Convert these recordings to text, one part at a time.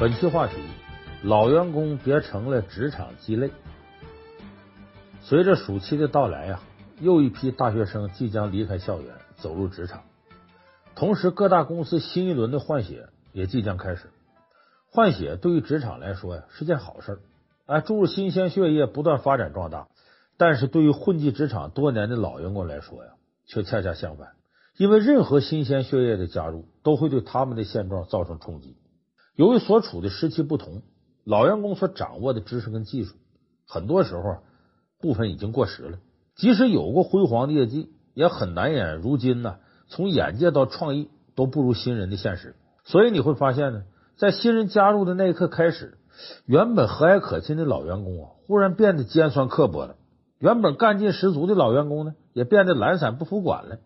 本期话题：老员工别成了职场鸡肋。随着暑期的到来呀，又一批大学生即将离开校园，走入职场。同时，各大公司新一轮的换血也即将开始。换血对于职场来说呀，是件好事，哎，注入新鲜血液，不断发展壮大。但是对于混迹职场多年的老员工来说呀，却恰恰相反，因为任何新鲜血液的加入，都会对他们的现状造成冲击。由于所处的时期不同，老员工所掌握的知识跟技术，很多时候，部分已经过时了。即使有过辉煌的业绩，也很难演如今呢，从眼界到创意都不如新人的现实。所以你会发现呢，在新人加入的那一刻开始，原本和蔼可亲的老员工啊，忽然变得尖酸刻薄了；原本干劲十足的老员工呢，也变得懒散不服管了。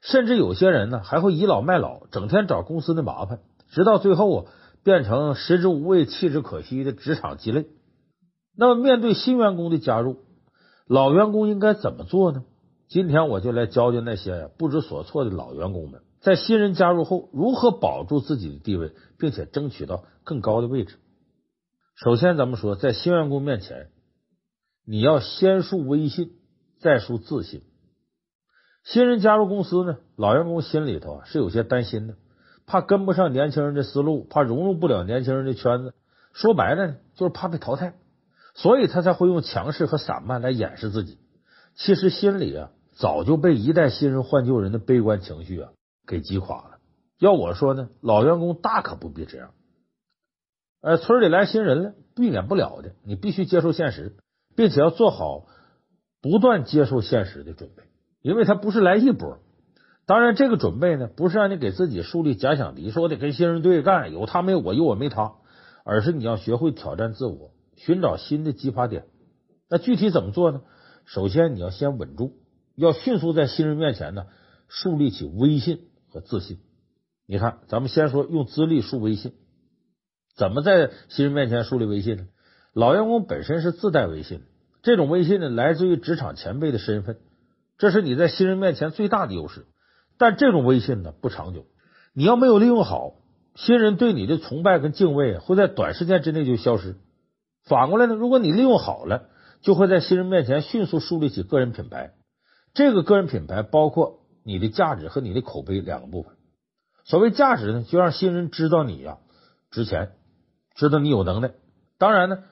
甚至有些人呢，还会倚老卖老，整天找公司的麻烦，直到最后啊。变成食之无味、弃之可惜的职场鸡肋。那么，面对新员工的加入，老员工应该怎么做呢？今天我就来教教那些不知所措的老员工们，在新人加入后如何保住自己的地位，并且争取到更高的位置。首先，咱们说，在新员工面前，你要先树威信，再树自信。新人加入公司呢，老员工心里头啊是有些担心的。怕跟不上年轻人的思路，怕融入不了年轻人的圈子，说白了，就是怕被淘汰，所以他才会用强势和散漫来掩饰自己。其实心里啊，早就被一代新人换旧人的悲观情绪啊给击垮了。要我说呢，老员工大可不必这样。呃，村里来新人了，避免不了的，你必须接受现实，并且要做好不断接受现实的准备，因为他不是来一波。当然，这个准备呢，不是让你给自己树立假想敌，说得跟新人对干，有他没我，有我没他，而是你要学会挑战自我，寻找新的激发点。那具体怎么做呢？首先，你要先稳住，要迅速在新人面前呢树立起威信和自信。你看，咱们先说用资历树威信，怎么在新人面前树立威信呢？老员工本身是自带威信，这种威信呢，来自于职场前辈的身份，这是你在新人面前最大的优势。但这种威信呢，不长久，你要没有利用好，新人对你的崇拜跟敬畏会在短时间之内就消失。反过来呢，如果你利用好了，就会在新人面前迅速树立起个人品牌。这个个人品牌包括你的价值和你的口碑两个部分。所谓价值呢，就让新人知道你呀值钱，知道你有能耐。当然呢，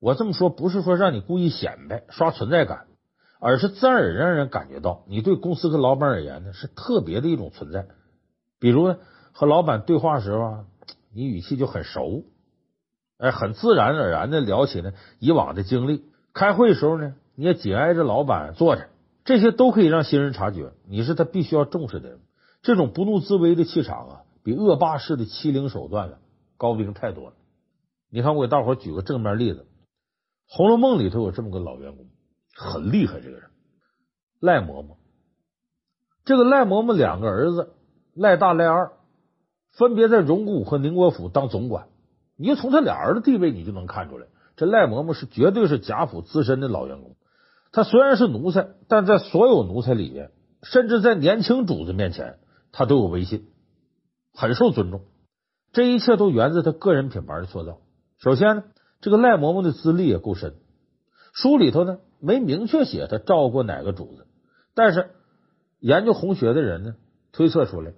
我这么说不是说让你故意显摆刷存在感。而是自然而然让人感觉到你对公司和老板而言呢是特别的一种存在。比如呢，和老板对话时候啊，你语气就很熟，哎，很自然而然的聊起呢以往的经历。开会时候呢，你也紧挨着老板坐着，这些都可以让新人察觉你是他必须要重视的人。这种不怒自威的气场啊，比恶霸式的欺凌手段啊高明太多了。你看，我给大伙举个正面例子，《红楼梦》里头有这么个老员工。很厉害，这个人赖嬷嬷。这个赖嬷嬷两个儿子赖大、赖二，分别在荣国府和宁国府当总管。你就从他俩儿的地位，你就能看出来，这赖嬷嬷是绝对是贾府资深的老员工。他虽然是奴才，但在所有奴才里面，甚至在年轻主子面前，他都有威信，很受尊重。这一切都源自他个人品牌的塑造。首先呢，这个赖嬷嬷的资历也够深，书里头呢。没明确写他照顾哪个主子，但是研究红学的人呢，推测出来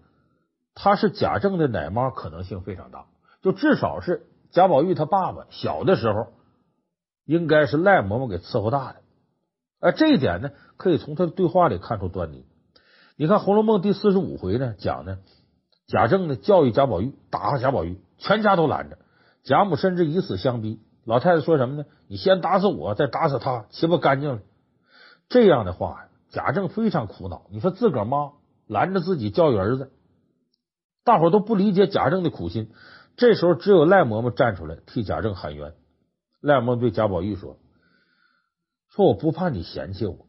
他是贾政的奶妈可能性非常大，就至少是贾宝玉他爸爸小的时候应该是赖嬷嬷给伺候大的，而这一点呢，可以从他的对话里看出端倪。你看《红楼梦》第四十五回呢，讲呢贾政呢教育贾宝玉，打贾宝玉，全家都拦着，贾母甚至以死相逼。老太太说什么呢？你先打死我，再打死他，岂不干净了？这样的话，贾政非常苦恼。你说自个儿妈拦着自己教育儿子，大伙都不理解贾政的苦心。这时候，只有赖嬷嬷站出来替贾政喊冤。赖嬷嬷对贾宝玉说：“说我不怕你嫌弃我，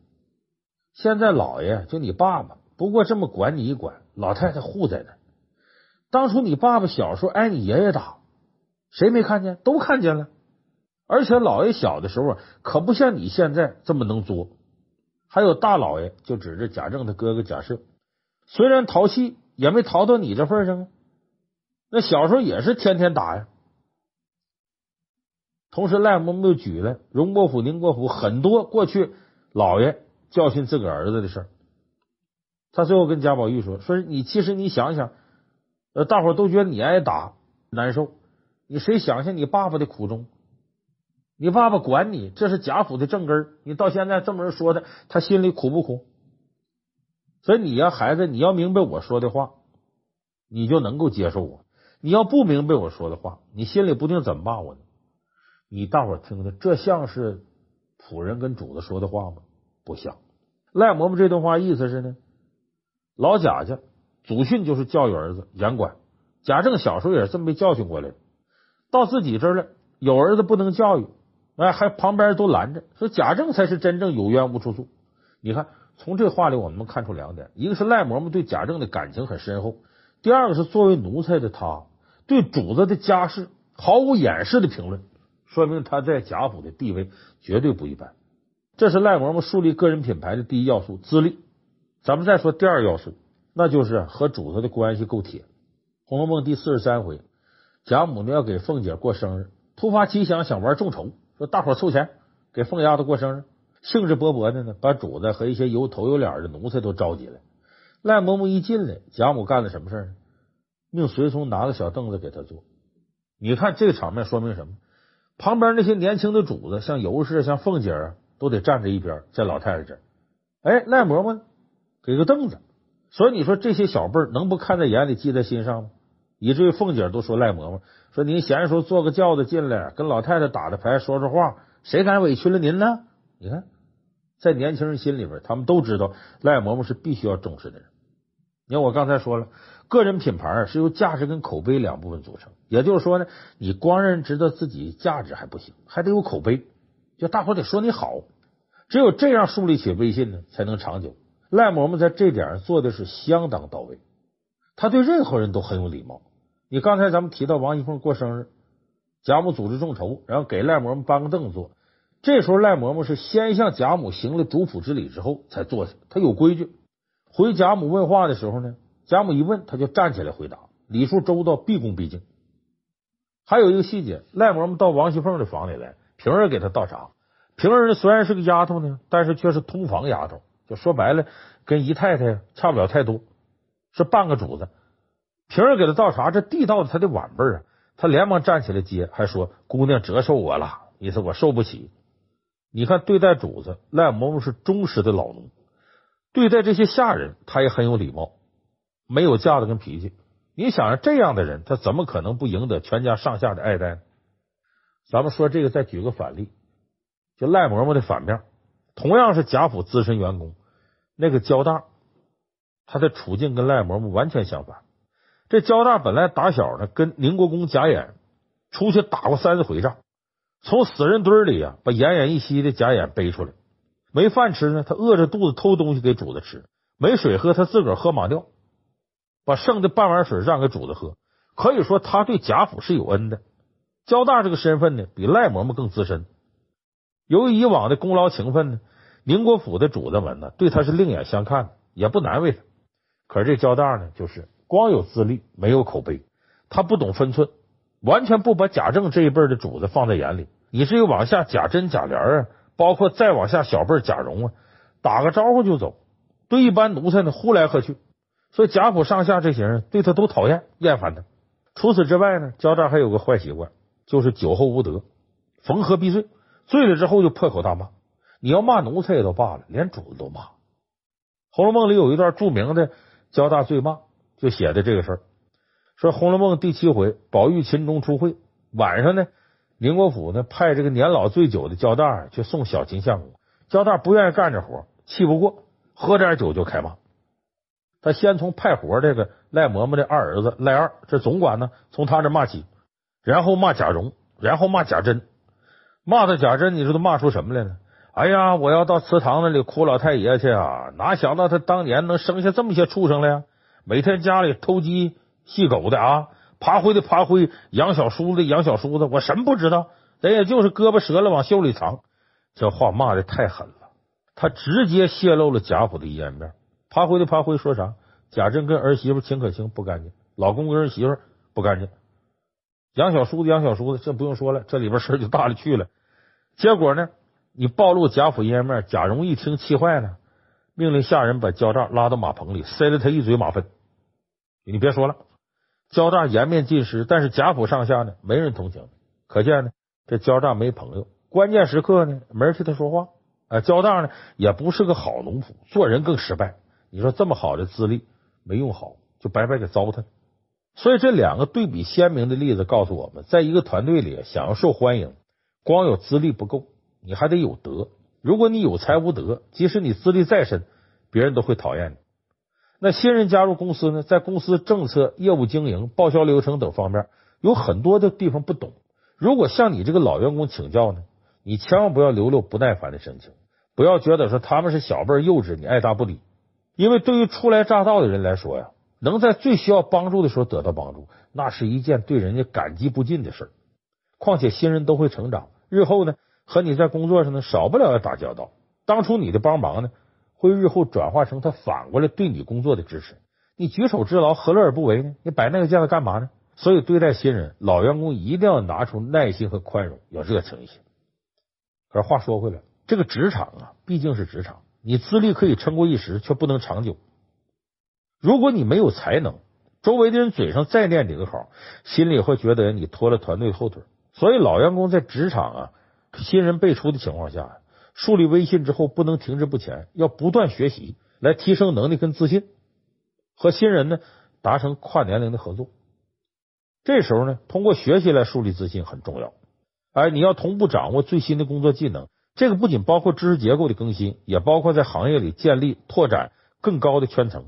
现在老爷就你爸爸，不过这么管你一管，老太太护在那。当初你爸爸小时候挨你爷爷打，谁没看见？都看见了。”而且老爷小的时候可不像你现在这么能作。还有大老爷就指着贾政的哥哥贾赦，虽然淘气，也没淘到你这份上啊。那小时候也是天天打呀。同时，赖嬷嬷又举了荣国府、宁国府很多过去老爷教训自个儿子的事儿。他最后跟贾宝玉说：“说你其实你想想，呃，大伙都觉得你挨打难受，你谁想想你爸爸的苦衷？你爸爸管你，这是贾府的正根儿。你到现在这么人说他，他心里苦不苦？所以你呀，孩子，你要明白我说的话，你就能够接受我；你要不明白我说的话，你心里不定怎么骂我呢。”你大伙听听，这像是仆人跟主子说的话吗？不像。赖嬷嬷这段话意思是呢，老贾家祖训就是教育儿子严管，贾政小时候也是这么被教训过来的。到自己这儿了，有儿子不能教育，哎，还旁边都拦着，说贾政才是真正有冤无处诉。你看，从这话里我们能看出两点：一个是赖嬷嬷对贾政的感情很深厚；第二个是作为奴才的他对主子的家事毫无掩饰的评论。说明他在贾府的地位绝对不一般，这是赖嬷嬷树立个人品牌的第一要素——资历。咱们再说第二要素，那就是和主子的关系够铁。《红楼梦》第四十三回，贾母呢要给凤姐过生日，突发奇想想玩众筹，说大伙凑钱给凤丫头过生日，兴致勃勃的呢把主子和一些有头有脸的奴才都召集来。赖嬷嬷一进来，贾母干了什么事呢？命随从拿个小凳子给他坐。你看这个场面说明什么？旁边那些年轻的主子，像尤氏、像凤姐儿，都得站在一边，在老太太这儿。哎，赖嬷嬷给个凳子，所以你说这些小辈儿能不看在眼里、记在心上吗？以至于凤姐都说赖嬷嬷说：“您闲时候坐个轿子进来，跟老太太打打牌、说说话，谁敢委屈了您呢？”你看，在年轻人心里边，他们都知道赖嬷嬷是必须要重视的人。你看，我刚才说了。个人品牌是由价值跟口碑两部分组成，也就是说呢，你光让人知道自己价值还不行，还得有口碑，就大伙得说你好，只有这样树立起威信呢，才能长久。赖嬷嬷在这点上做的是相当到位，他对任何人都很有礼貌。你刚才咱们提到王熙凤过生日，贾母组织众筹，然后给赖嬷嬷搬个凳子坐，这时候赖嬷嬷是先向贾母行了主仆之礼之后才坐下，她有规矩。回贾母问话的时候呢，贾母一问，她就站起来回答，礼数周到，毕恭毕敬。还有一个细节，赖嬷嬷到王熙凤的房里来，平儿给她倒茶。平儿虽然是个丫头呢，但是却是通房丫头，就说白了，跟姨太太差不了太多，是半个主子。平儿给他倒茶，这递到了他的晚辈啊，他连忙站起来接，还说：“姑娘折寿我了，意思我受不起。”你看，对待主子，赖嬷嬷是忠实的老奴；对待这些下人，他也很有礼貌。没有架子跟脾气，你想想这样的人，他怎么可能不赢得全家上下的爱戴呢？咱们说这个，再举个反例，就赖嬷嬷的反面，同样是贾府资深员工，那个焦大，他的处境跟赖嬷嬷完全相反。这焦大本来打小呢，跟宁国公贾演出去打过三四回仗，从死人堆里啊把奄奄一息的贾演背出来，没饭吃呢，他饿着肚子偷东西给主子吃；没水喝，他自个儿喝马尿。把剩的半碗水让给主子喝，可以说他对贾府是有恩的。焦大这个身份呢，比赖嬷嬷更资深。由于以往的功劳情分呢，宁国府的主子们呢对他是另眼相看，也不难为他。可是这焦大呢，就是光有资历没有口碑，他不懂分寸，完全不把贾政这一辈的主子放在眼里。以至于往下贾珍、贾琏啊，包括再往下小辈贾蓉啊，打个招呼就走，对一般奴才呢呼来喝去。所以贾府上下这些人对他都讨厌厌烦他。除此之外呢，焦大还有个坏习惯，就是酒后无德，逢喝必醉，醉了之后就破口大骂。你要骂奴才也都罢了，连主子都骂。《红楼梦》里有一段著名的焦大醉骂，就写的这个事儿。说《红楼梦》第七回，宝玉秦钟初会，晚上呢，宁国府呢派这个年老醉酒的焦大去送小秦相公。焦大不愿意干这活，气不过，喝点酒就开骂。他先从派活这个赖嬷嬷的二儿子赖二，这总管呢，从他这骂起，然后骂贾蓉，然后骂贾珍，骂他贾珍，你知道骂出什么来呢？哎呀，我要到祠堂那里哭老太爷去啊！哪想到他当年能生下这么些畜生来呀？每天家里偷鸡戏狗的啊，爬灰的爬灰，养小叔子养小叔子，我什么不知道？人也就是胳膊折了往袖里藏。这话骂的太狠了，他直接泄露了贾府的阴暗面。爬灰的爬灰说啥？贾珍跟儿媳妇秦可卿不干净，老公跟儿媳妇不干净。养小叔子，养小叔子，这不用说了，这里边事就大了去了。结果呢，你暴露贾府阴暗面，贾蓉一听气坏了，命令下人把焦诈拉到马棚里，塞了他一嘴马粪。你别说了，焦诈颜面尽失，但是贾府上下呢，没人同情。可见呢，这焦诈没朋友，关键时刻呢，没人替他说话。啊，焦诈呢，也不是个好农夫，做人更失败。你说这么好的资历没用好，就白白给糟蹋。所以这两个对比鲜明的例子告诉我们，在一个团队里，想要受欢迎，光有资历不够，你还得有德。如果你有才无德，即使你资历再深，别人都会讨厌你。那新人加入公司呢，在公司政策、业务经营、报销流程等方面，有很多的地方不懂。如果向你这个老员工请教呢，你千万不要流露不耐烦的神情，不要觉得说他们是小辈幼稚，你爱答不理。因为对于初来乍到的人来说呀，能在最需要帮助的时候得到帮助，那是一件对人家感激不尽的事儿。况且新人都会成长，日后呢和你在工作上呢少不了要打交道。当初你的帮忙呢，会日后转化成他反过来对你工作的支持。你举手之劳，何乐而不为呢？你摆那个架子干嘛呢？所以对待新人，老员工一定要拿出耐心和宽容，要热情一些。可是话说回来，这个职场啊，毕竟是职场。你资历可以撑过一时，却不能长久。如果你没有才能，周围的人嘴上再念你个好，心里会觉得你拖了团队后腿。所以，老员工在职场啊，新人辈出的情况下，树立威信之后，不能停滞不前，要不断学习，来提升能力跟自信，和新人呢达成跨年龄的合作。这时候呢，通过学习来树立自信很重要。哎，你要同步掌握最新的工作技能。这个不仅包括知识结构的更新，也包括在行业里建立、拓展更高的圈层。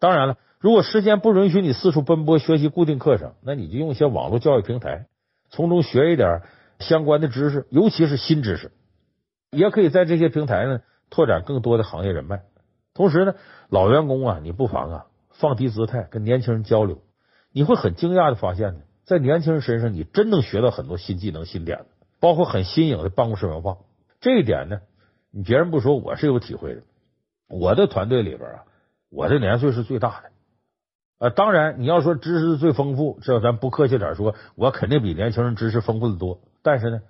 当然了，如果时间不允许你四处奔波学习固定课程，那你就用一些网络教育平台，从中学一点相关的知识，尤其是新知识。也可以在这些平台呢拓展更多的行业人脉。同时呢，老员工啊，你不妨啊放低姿态跟年轻人交流，你会很惊讶的发现呢，在年轻人身上你真能学到很多新技能、新点子，包括很新颖的办公室文化。这一点呢，你别人不说，我是有体会的。我的团队里边啊，我的年岁是最大的。呃，当然你要说知识最丰富，这咱不客气点说，我肯定比年轻人知识丰富的多。但是呢，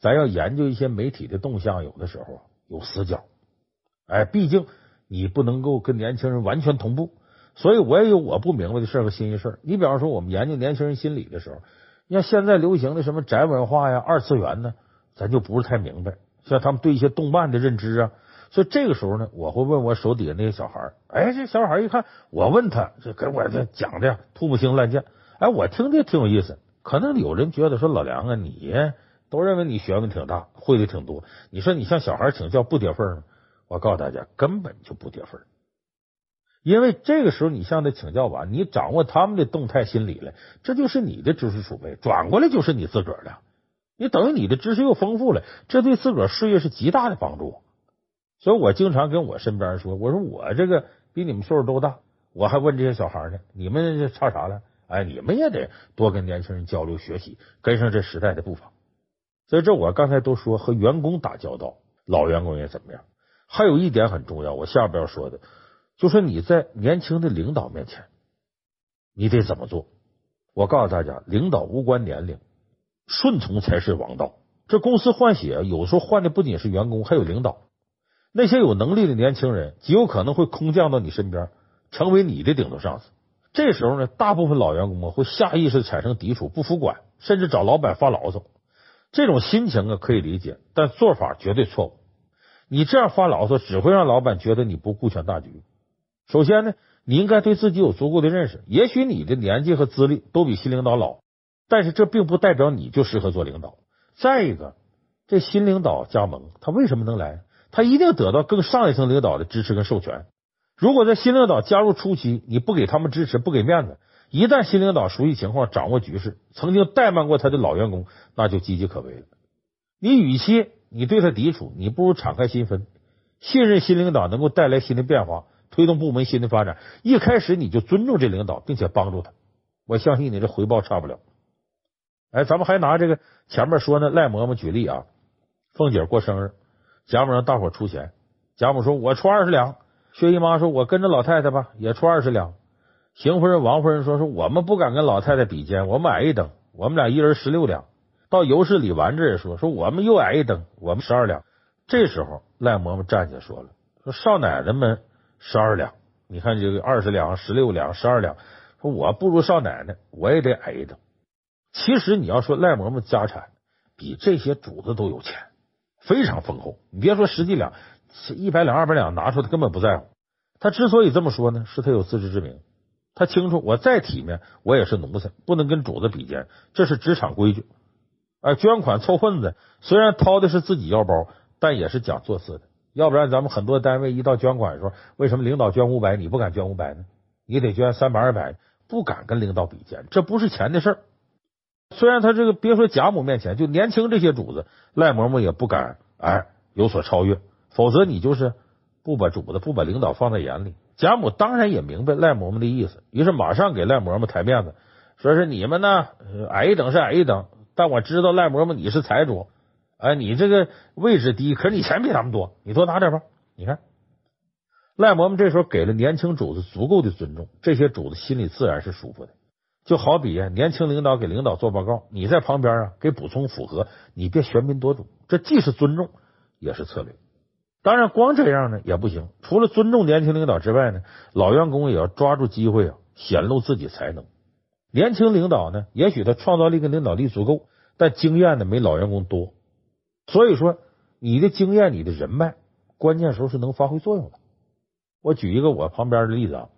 咱要研究一些媒体的动向，有的时候有死角。哎，毕竟你不能够跟年轻人完全同步，所以我也有我不明白的事和新鲜事。你比方说，我们研究年轻人心理的时候，像现在流行的什么宅文化呀、二次元呢，咱就不是太明白。像他们对一些动漫的认知啊，所以这个时候呢，我会问我手底下那些小孩哎，这小孩一看我问他，这跟我这讲的吐不清烂见，哎，我听着挺有意思。可能有人觉得说老梁啊，你都认为你学问挺大，会的挺多。你说你向小孩请教不跌份吗？我告诉大家，根本就不跌份。因为这个时候你向他请教完，你掌握他们的动态心理了，这就是你的知识储备，转过来就是你自个儿的。你等于你的知识又丰富了，这对自个儿事业是极大的帮助。所以我经常跟我身边人说：“我说我这个比你们岁数都大，我还问这些小孩呢，你们差啥了？哎，你们也得多跟年轻人交流学习，跟上这时代的步伐。”所以这我刚才都说和员工打交道，老员工也怎么样？还有一点很重要，我下边要说的，就是你在年轻的领导面前，你得怎么做？我告诉大家，领导无关年龄。顺从才是王道。这公司换血，有时候换的不仅是员工，还有领导。那些有能力的年轻人，极有可能会空降到你身边，成为你的顶头上司。这时候呢，大部分老员工会下意识产生抵触、不服管，甚至找老板发牢骚。这种心情啊，可以理解，但做法绝对错误。你这样发牢骚，只会让老板觉得你不顾全大局。首先呢，你应该对自己有足够的认识。也许你的年纪和资历都比新领导老。但是这并不代表你就适合做领导。再一个，这新领导加盟，他为什么能来？他一定得到更上一层领导的支持跟授权。如果在新领导加入初期，你不给他们支持，不给面子，一旦新领导熟悉情况，掌握局势，曾经怠慢过他的老员工，那就岌岌可危了。你与其你对他抵触，你不如敞开心扉，信任新领导能够带来新的变化，推动部门新的发展。一开始你就尊重这领导，并且帮助他，我相信你这回报差不了。哎，咱们还拿这个前面说那赖嬷嬷举例啊。凤姐过生日，贾母让大伙出钱，贾母说：“我出二十两。”薛姨妈说：“我跟着老太太吧，也出二十两。”邢夫人、王夫人说：“说我们不敢跟老太太比肩，我们矮一等，我们俩一人十六两。到油市里完这也说说我们又矮一等，我们十二两。这时候赖嬷嬷站起来说了，说少奶奶们十二两，你看这个二十两、十六两、十二两，说我不如少奶奶，我也得矮一等。其实你要说赖嬷嬷家产比这些主子都有钱，非常丰厚。你别说十几两，一百两、二百两拿出，他根本不在乎。他之所以这么说呢，是他有自知之明，他清楚我再体面，我也是奴才，不能跟主子比肩，这是职场规矩。哎，捐款凑份子，虽然掏的是自己腰包，但也是讲做事的。要不然咱们很多单位一到捐款的时候，为什么领导捐五百，你不敢捐五百呢？你得捐三百、二百，不敢跟领导比肩，这不是钱的事儿。虽然他这个别说贾母面前，就年轻这些主子，赖嬷嬷也不敢哎有所超越，否则你就是。不把主子、不把领导放在眼里，贾母当然也明白赖嬷嬷的意思，于是马上给赖嬷嬷抬面子，说是你们呢矮一等是矮一等，但我知道赖嬷嬷你是财主，哎，你这个位置低，可是你钱比他们多，你多拿点吧。你看，赖嬷嬷这时候给了年轻主子足够的尊重，这些主子心里自然是舒服的。就好比啊，年轻领导给领导做报告，你在旁边啊给补充符合，你别喧宾夺主，这既是尊重，也是策略。当然，光这样呢也不行。除了尊重年轻领导之外呢，老员工也要抓住机会啊，显露自己才能。年轻领导呢，也许他创造力跟领导力足够，但经验呢没老员工多。所以说，你的经验、你的人脉，关键时候是能发挥作用的。我举一个我旁边的例子啊，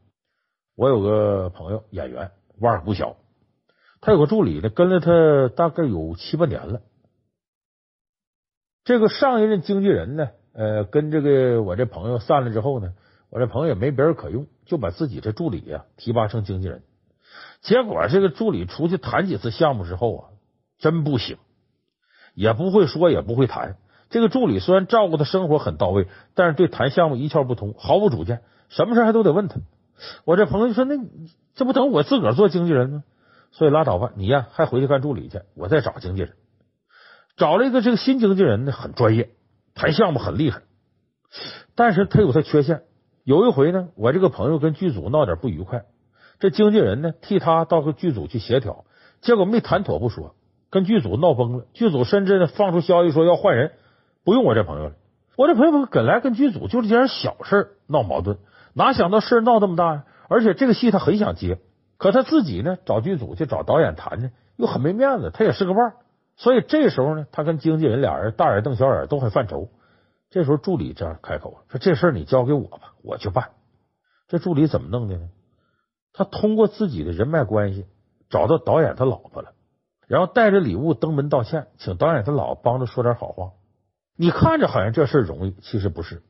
我有个朋友演员，腕儿不小，他有个助理呢，跟了他大概有七八年了。这个上一任经纪人呢。呃，跟这个我这朋友散了之后呢，我这朋友也没别人可用，就把自己这助理呀提拔成经纪人。结果这个助理出去谈几次项目之后啊，真不行，也不会说，也不会谈。这个助理虽然照顾他生活很到位，但是对谈项目一窍不通，毫无主见，什么事还都得问他。我这朋友就说：“那这不等我自个儿做经纪人吗？所以拉倒吧，你呀还回去干助理去，我再找经纪人。找了一个这个新经纪人呢，很专业。”谈项目很厉害，但是他有他缺陷。有一回呢，我这个朋友跟剧组闹点不愉快，这经纪人呢替他到个剧组去协调，结果没谈妥不说，跟剧组闹崩了。剧组甚至呢放出消息说要换人，不用我这朋友了。我这朋友本来跟剧组就这点小事闹矛盾，哪想到事闹这么大呀？而且这个戏他很想接，可他自己呢找剧组去找导演谈呢，又很没面子，他也是个腕儿。所以这时候呢，他跟经纪人俩人大眼瞪小眼，都很犯愁。这时候助理这样开口说：“这事你交给我吧，我去办。”这助理怎么弄的呢？他通过自己的人脉关系找到导演他老婆了，然后带着礼物登门道歉，请导演他老帮着说点好话。你看着好像这事容易，其实不是。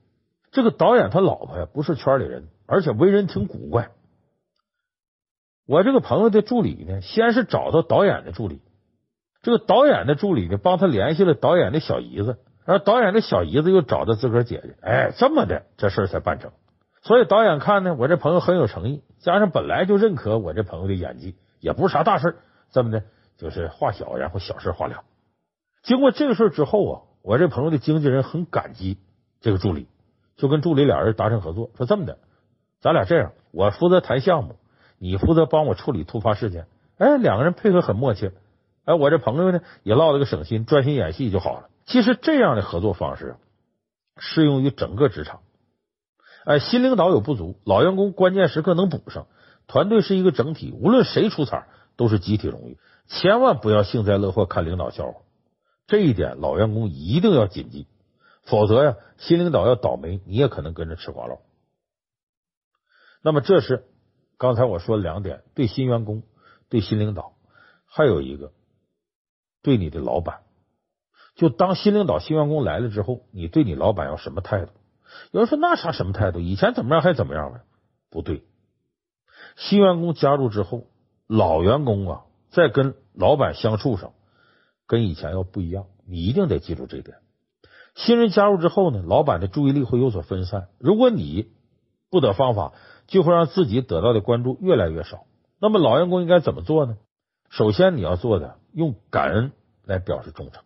这个导演他老婆呀，不是圈里人，而且为人挺古怪。我这个朋友的助理呢，先是找到导演的助理。这个导演的助理呢，帮他联系了导演的小姨子，然后导演的小姨子又找到自个儿姐姐，哎，这么的，这事儿才办成。所以导演看呢，我这朋友很有诚意，加上本来就认可我这朋友的演技，也不是啥大事儿，这么的，就是话小，然后小事化了。经过这个事儿之后啊，我这朋友的经纪人很感激这个助理，就跟助理俩人达成合作，说这么的，咱俩这样，我负责谈项目，你负责帮我处理突发事件，哎，两个人配合很默契。哎，我这朋友呢也落了个省心，专心演戏就好了。其实这样的合作方式适用于整个职场。哎，新领导有不足，老员工关键时刻能补上。团队是一个整体，无论谁出彩都是集体荣誉。千万不要幸灾乐祸看领导笑话，这一点老员工一定要谨记。否则呀，新领导要倒霉，你也可能跟着吃瓜落。那么这是刚才我说的两点：对新员工，对新领导，还有一个。对你的老板，就当新领导、新员工来了之后，你对你老板要什么态度？有人说那啥什么态度？以前怎么样还怎么样呗？不对，新员工加入之后，老员工啊，在跟老板相处上跟以前要不一样，你一定得记住这点。新人加入之后呢，老板的注意力会有所分散。如果你不得方法，就会让自己得到的关注越来越少。那么老员工应该怎么做呢？首先你要做的，用感恩来表示忠诚。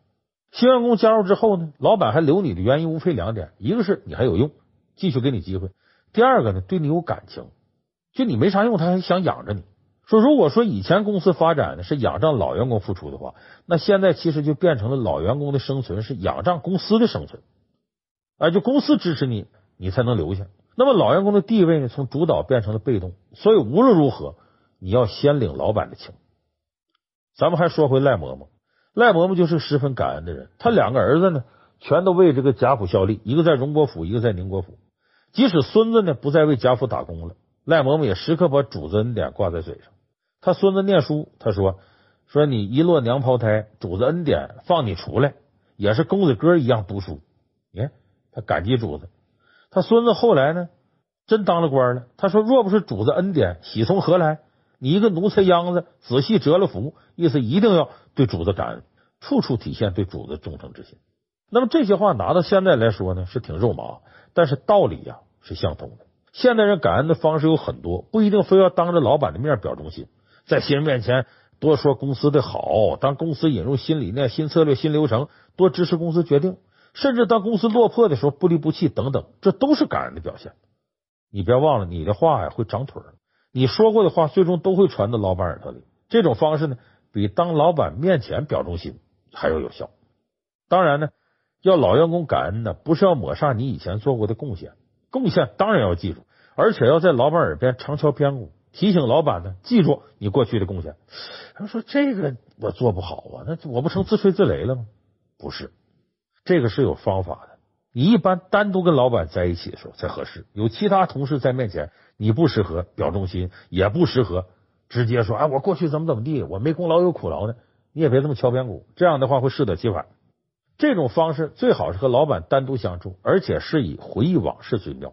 新员工加入之后呢，老板还留你的原因无非两点：一个是你还有用，继续给你机会；第二个呢，对你有感情，就你没啥用，他还想养着你。说如果说以前公司发展呢是仰仗老员工付出的话，那现在其实就变成了老员工的生存是仰仗公司的生存，啊，就公司支持你，你才能留下。那么老员工的地位呢，从主导变成了被动，所以无论如何，你要先领老板的情。咱们还说回赖嬷嬷，赖嬷嬷就是十分感恩的人，他两个儿子呢，全都为这个贾府效力，一个在荣国府，一个在宁国府。即使孙子呢不再为贾府打工了，赖嬷嬷也时刻把主子恩典挂在嘴上。他孙子念书，他说：“说你一落娘胞胎，主子恩典放你出来，也是公子哥一样读书。”你看，他感激主子。他孙子后来呢，真当了官了。他说：“若不是主子恩典，喜从何来？你一个奴才秧子，仔细折了福，意思一定要对主子感恩，处处体现对主子忠诚之心。”那么这些话拿到现在来说呢，是挺肉麻，但是道理呀是相通的。现代人感恩的方式有很多，不一定非要当着老板的面表忠心，在新人面前多说公司的好，当公司引入新理念、新策略、新流程，多支持公司决定。甚至当公司落魄的时候不离不弃等等，这都是感恩的表现。你别忘了，你的话呀会长腿儿，你说过的话最终都会传到老板耳朵里。这种方式呢，比当老板面前表忠心还要有效。当然呢，要老员工感恩呢，不是要抹杀你以前做过的贡献，贡献当然要记住，而且要在老板耳边长敲边鼓，提醒老板呢记住你过去的贡献。他说：“这个我做不好啊，那我不成自吹自擂了吗？”不是。这个是有方法的，你一般单独跟老板在一起的时候才合适。有其他同事在面前，你不适合表忠心，也不适合直接说：“哎，我过去怎么怎么地，我没功劳有苦劳呢。”你也别这么敲边鼓，这样的话会适得其反。这种方式最好是和老板单独相处，而且是以回忆往事最妙。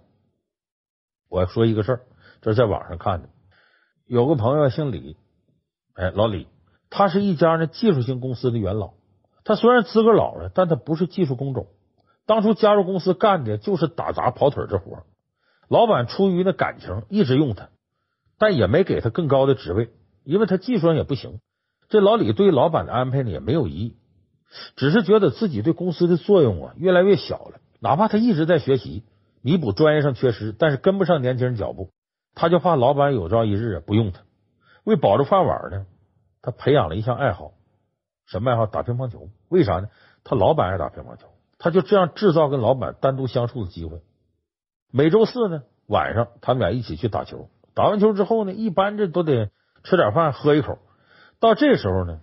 我说一个事儿，这是在网上看的，有个朋友姓李，哎，老李，他是一家呢技术型公司的元老。他虽然资格老了，但他不是技术工种。当初加入公司干的就是打杂跑腿这活。老板出于那感情，一直用他，但也没给他更高的职位，因为他技术上也不行。这老李对老板的安排呢也没有异议，只是觉得自己对公司的作用啊越来越小了。哪怕他一直在学习，弥补专业上缺失，但是跟不上年轻人脚步。他就怕老板有朝一日啊不用他，为保住饭碗呢，他培养了一项爱好。什么爱好？打乒乓球。为啥呢？他老板爱打乒乓球，他就这样制造跟老板单独相处的机会。每周四呢晚上，他们俩一起去打球。打完球之后呢，一般这都得吃点饭，喝一口。到这时候呢，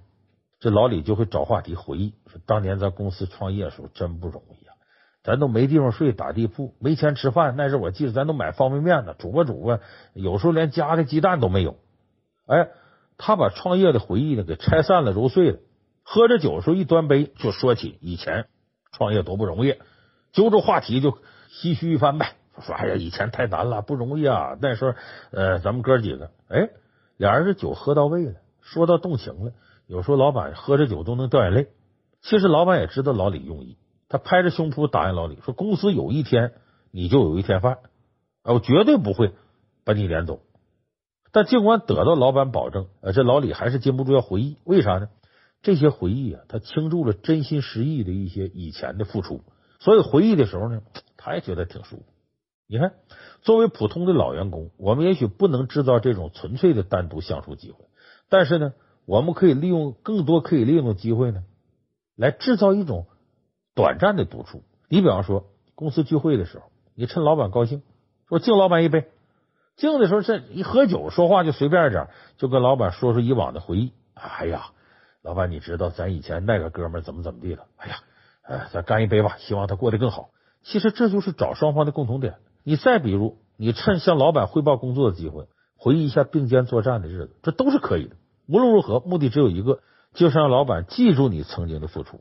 这老李就会找话题回忆，说当年咱公司创业的时候真不容易啊，咱都没地方睡，打地铺，没钱吃饭。那时候我记得咱都买方便面呢，煮吧煮吧，有时候连加的鸡蛋都没有。哎，他把创业的回忆呢给拆散了，揉碎了。喝着酒的时候，一端杯就说起以前创业多不容易，揪着话题就唏嘘一番呗。说哎呀，以前太难了，不容易啊。那时候呃，咱们哥几个，哎，俩人这酒喝到位了，说到动情了。有时候老板喝着酒都能掉眼泪。其实老板也知道老李用意，他拍着胸脯答应老李说：“公司有一天你就有一天饭，我绝对不会把你撵走。”但尽管得到老板保证，呃，这老李还是禁不住要回忆，为啥呢？这些回忆啊，他倾注了真心实意的一些以前的付出，所以回忆的时候呢，他也觉得挺舒服。你看，作为普通的老员工，我们也许不能制造这种纯粹的单独相处机会，但是呢，我们可以利用更多可以利用的机会呢，来制造一种短暂的独处。你比方说，公司聚会的时候，你趁老板高兴，说敬老板一杯。敬的时候，这一喝酒说话就随便点，就跟老板说说以往的回忆。哎呀。老板，你知道咱以前那个哥们怎么怎么地了？哎呀，呃，咱干一杯吧，希望他过得更好。其实这就是找双方的共同点。你再比如，你趁向老板汇报工作的机会，回忆一下并肩作战的日子，这都是可以的。无论如何，目的只有一个，就是让老板记住你曾经的付出。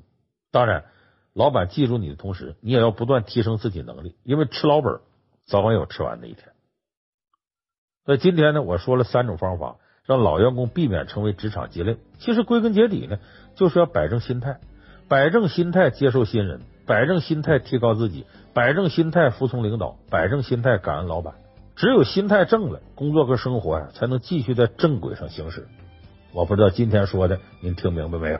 当然，老板记住你的同时，你也要不断提升自己能力，因为吃老本早晚有吃完的一天。那今天呢，我说了三种方法。让老员工避免成为职场鸡肋，其实归根结底呢，就是要摆正心态，摆正心态接受新人，摆正心态提高自己，摆正心态服从领导，摆正心态感恩老板。只有心态正了，工作和生活呀才能继续在正轨上行驶。我不知道今天说的您听明白没有？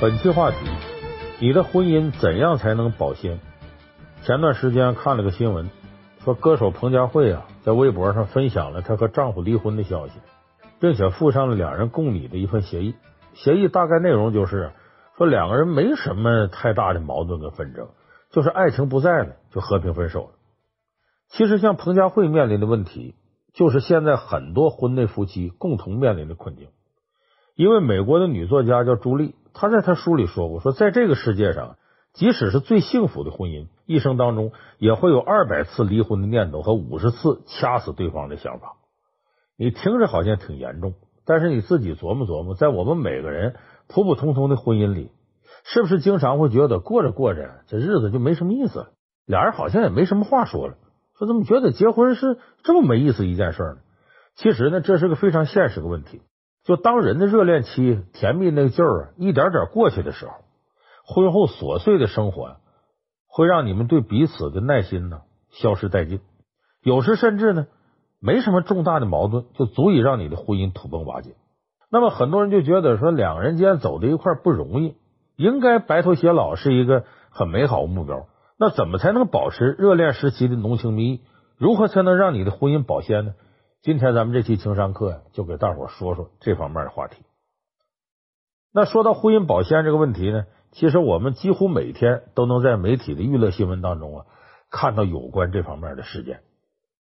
本期话题：你的婚姻怎样才能保鲜？前段时间看了个新闻，说歌手彭佳慧啊，在微博上分享了她和丈夫离婚的消息，并且附上了两人共拟的一份协议。协议大概内容就是说，两个人没什么太大的矛盾跟纷争，就是爱情不在了，就和平分手了。其实，像彭佳慧面临的问题，就是现在很多婚内夫妻共同面临的困境。一位美国的女作家叫朱莉。他在他书里说过，说在这个世界上，即使是最幸福的婚姻，一生当中也会有二百次离婚的念头和五十次掐死对方的想法。你听着好像挺严重，但是你自己琢磨琢磨，在我们每个人普普通通的婚姻里，是不是经常会觉得过着过着，这日子就没什么意思了？俩人好像也没什么话说了，说怎么觉得结婚是这么没意思一件事呢？其实呢，这是个非常现实的问题。就当人的热恋期甜蜜那个劲儿啊，一点点过去的时候，婚后琐碎的生活会让你们对彼此的耐心呢消失殆尽。有时甚至呢，没什么重大的矛盾，就足以让你的婚姻土崩瓦解。那么很多人就觉得说，两个人既然走到一块不容易，应该白头偕老是一个很美好的目标。那怎么才能保持热恋时期的浓情蜜意？如何才能让你的婚姻保鲜呢？今天咱们这期情商课呀，就给大伙说说这方面的话题。那说到婚姻保鲜这个问题呢，其实我们几乎每天都能在媒体的娱乐新闻当中啊看到有关这方面的事件。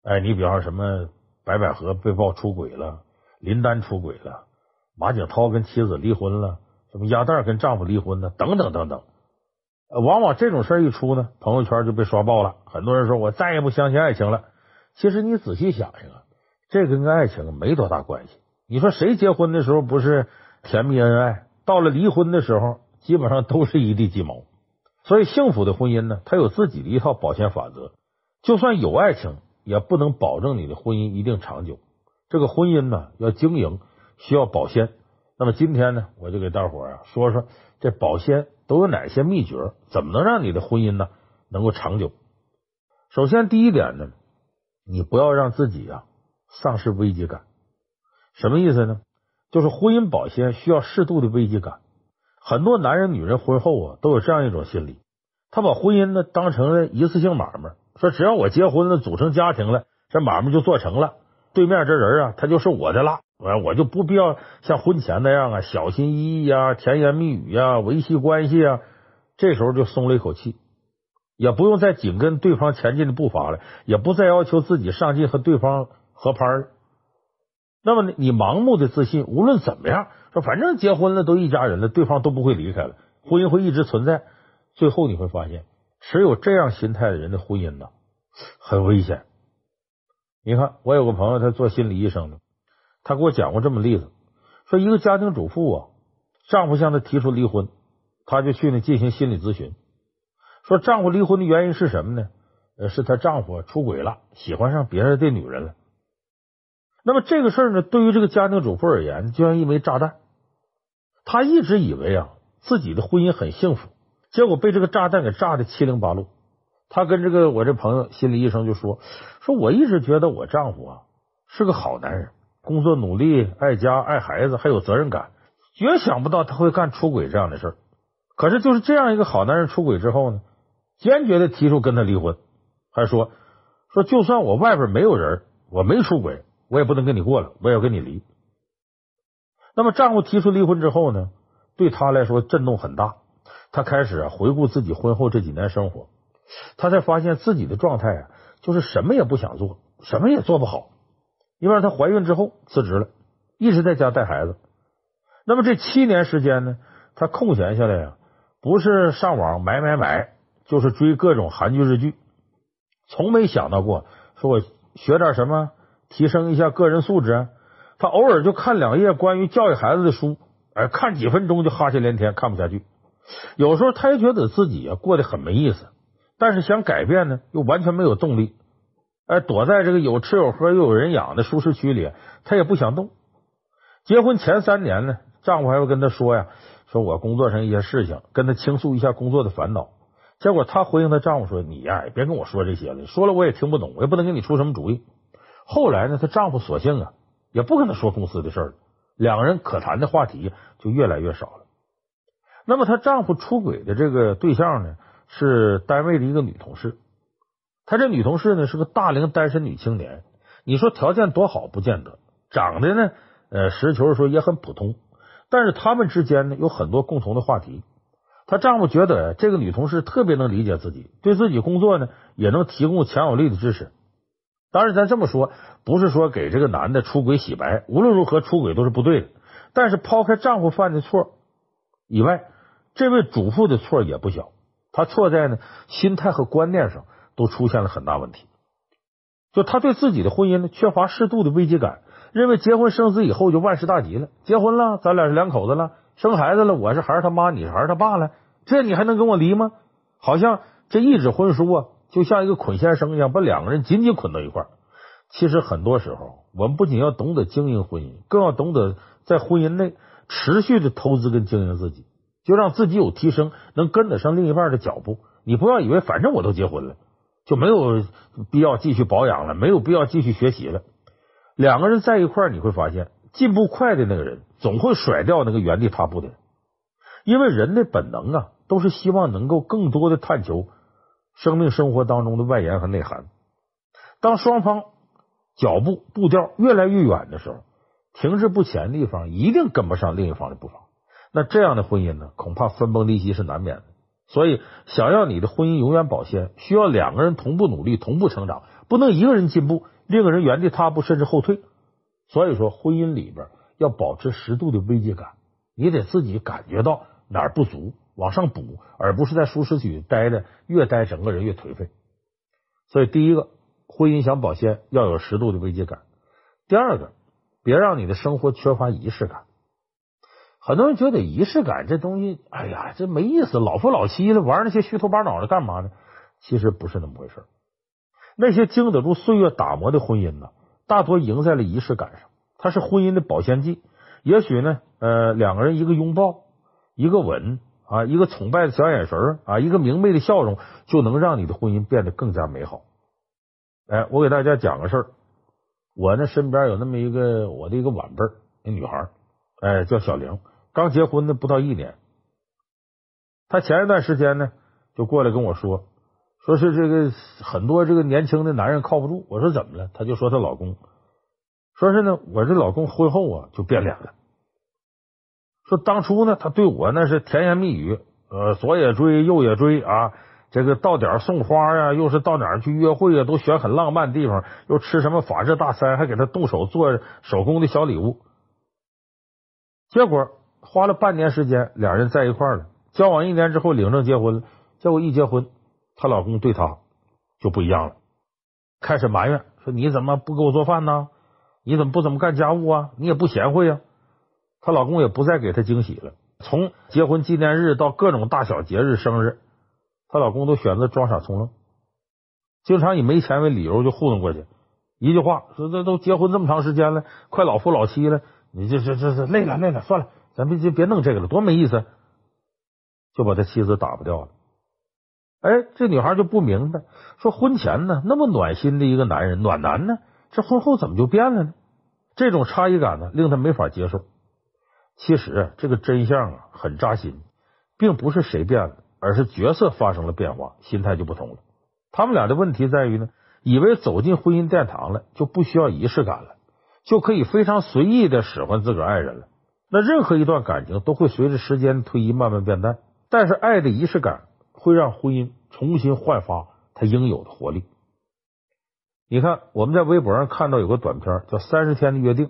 哎，你比方什么白百合被曝出轨了，林丹出轨了，马景涛跟妻子离婚了，什么鸭蛋跟丈夫离婚了，等等等等。往往这种事儿一出呢，朋友圈就被刷爆了。很多人说我再也不相信爱情了。其实你仔细想一想。这跟爱情没多大关系。你说谁结婚的时候不是甜蜜恩爱？到了离婚的时候，基本上都是一地鸡毛。所以幸福的婚姻呢，它有自己的一套保鲜法则。就算有爱情，也不能保证你的婚姻一定长久。这个婚姻呢，要经营，需要保鲜。那么今天呢，我就给大伙儿啊说说这保鲜都有哪些秘诀，怎么能让你的婚姻呢能够长久？首先，第一点呢，你不要让自己啊。丧失危机感，什么意思呢？就是婚姻保鲜需要适度的危机感。很多男人、女人婚后啊，都有这样一种心理，他把婚姻呢当成了一次性买卖，说只要我结婚了，组成家庭了，这买卖就做成了。对面这人啊，他就是我的了，我就不必要像婚前那样啊，小心翼翼呀、甜言蜜语呀、维系关系啊。这时候就松了一口气，也不用再紧跟对方前进的步伐了，也不再要求自己上进和对方。合拍儿，那么你盲目的自信，无论怎么样，说反正结婚了都一家人了，对方都不会离开了，婚姻会一直存在。最后你会发现，持有这样心态的人的婚姻呢，很危险。你看，我有个朋友，他做心理医生的，他给我讲过这么例子，说一个家庭主妇啊，丈夫向她提出离婚，她就去那进行心理咨询，说丈夫离婚的原因是什么呢？呃，是她丈夫出轨了，喜欢上别人的女人了。那么这个事儿呢，对于这个家庭主妇而言，就像一枚炸弹。她一直以为啊，自己的婚姻很幸福，结果被这个炸弹给炸得七零八落。她跟这个我这朋友心理医生就说：“说我一直觉得我丈夫啊是个好男人，工作努力，爱家爱孩子，还有责任感，绝想不到他会干出轨这样的事儿。可是就是这样一个好男人出轨之后呢，坚决的提出跟他离婚，还说说就算我外边没有人，我没出轨。”我也不能跟你过了，我也要跟你离。那么丈夫提出离婚之后呢，对她来说震动很大。她开始啊回顾自己婚后这几年生活，她才发现自己的状态啊，就是什么也不想做，什么也做不好。因为她怀孕之后辞职了，一直在家带孩子。那么这七年时间呢，她空闲下来呀，不是上网买买买，就是追各种韩剧日剧，从没想到过说我学点什么。提升一下个人素质，他偶尔就看两页关于教育孩子的书，哎，看几分钟就哈欠连天，看不下去。有时候他也觉得自己啊过得很没意思，但是想改变呢，又完全没有动力。哎，躲在这个有吃有喝又有人养的舒适区里，他也不想动。结婚前三年呢，丈夫还会跟他说呀，说我工作上一些事情，跟他倾诉一下工作的烦恼。结果他回应他丈夫说：“你呀，别跟我说这些了，说了我也听不懂，我也不能给你出什么主意。”后来呢，她丈夫索性啊，也不跟她说公司的事儿了，两个人可谈的话题就越来越少了。那么她丈夫出轨的这个对象呢，是单位的一个女同事。她这女同事呢是个大龄单身女青年，你说条件多好不见得，长得呢，呃，实事求是说也很普通。但是他们之间呢有很多共同的话题。她丈夫觉得这个女同事特别能理解自己，对自己工作呢也能提供强有力的支持。当然，咱这么说不是说给这个男的出轨洗白，无论如何出轨都是不对的。但是抛开丈夫犯的错以外，这位主妇的错也不小。她错在呢心态和观念上都出现了很大问题。就她对自己的婚姻呢缺乏适度的危机感，认为结婚生子以后就万事大吉了。结婚了，咱俩是两口子了，生孩子了，我是孩儿他妈，你是孩儿他爸了。这你还能跟我离吗？好像这一纸婚书啊，就像一个捆线绳一样，把两个人紧紧捆到一块。其实很多时候，我们不仅要懂得经营婚姻，更要懂得在婚姻内持续的投资跟经营自己，就让自己有提升，能跟得上另一半的脚步。你不要以为反正我都结婚了，就没有必要继续保养了，没有必要继续学习了。两个人在一块，你会发现进步快的那个人总会甩掉那个原地踏步的人。因为人的本能啊，都是希望能够更多的探求生命生活当中的外延和内涵。当双方脚步步调越来越远的时候，停滞不前的一方一定跟不上另一方的步伐。那这样的婚姻呢，恐怕分崩离析是难免的。所以，想要你的婚姻永远保鲜，需要两个人同步努力、同步成长，不能一个人进步，另一个人原地踏步甚至后退。所以说，婚姻里边要保持适度的危机感，你得自己感觉到。哪儿不足，往上补，而不是在舒适区待着，越待整个人越颓废。所以，第一个，婚姻想保鲜，要有适度的危机感；第二个，别让你的生活缺乏仪式感。很多人觉得仪式感这东西，哎呀，这没意思，老夫老妻的玩那些虚头巴脑的干嘛呢？其实不是那么回事。那些经得住岁月打磨的婚姻呢，大多赢在了仪式感上，它是婚姻的保鲜剂。也许呢，呃，两个人一个拥抱。一个吻啊，一个崇拜的小眼神啊，一个明媚的笑容，就能让你的婚姻变得更加美好。哎，我给大家讲个事儿，我呢身边有那么一个我的一个晚辈儿，那女孩，哎，叫小玲，刚结婚的不到一年。她前一段时间呢，就过来跟我说，说是这个很多这个年轻的男人靠不住。我说怎么了？她就说她老公，说是呢，我这老公婚后啊就变脸了。说当初呢，他对我那是甜言蜜语，呃，左也追，右也追啊，这个到点送花呀，又是到哪儿去约会啊，都选很浪漫的地方，又吃什么法式大餐，还给他动手做手工的小礼物。结果花了半年时间，俩人在一块儿了，交往一年之后领证结婚了。结果一结婚，她老公对她就不一样了，开始埋怨说：“你怎么不给我做饭呢？你怎么不怎么干家务啊？你也不贤惠呀。”她老公也不再给她惊喜了，从结婚纪念日到各种大小节日、生日，她老公都选择装傻充愣，经常以没钱为理由就糊弄过去。一句话说：“这都结婚这么长时间了，快老夫老妻了，你这这这这累了累了，算了，咱别就别弄这个了，多没意思。”就把他妻子打发掉了。哎，这女孩就不明白，说婚前呢那么暖心的一个男人，暖男呢，这婚后怎么就变了呢？这种差异感呢，令他没法接受。其实这个真相啊很扎心，并不是谁变了，而是角色发生了变化，心态就不同了。他们俩的问题在于呢，以为走进婚姻殿堂了就不需要仪式感了，就可以非常随意的使唤自个儿爱人了。那任何一段感情都会随着时间推移慢慢变淡，但是爱的仪式感会让婚姻重新焕发它应有的活力。你看，我们在微博上看到有个短片叫《三十天的约定》，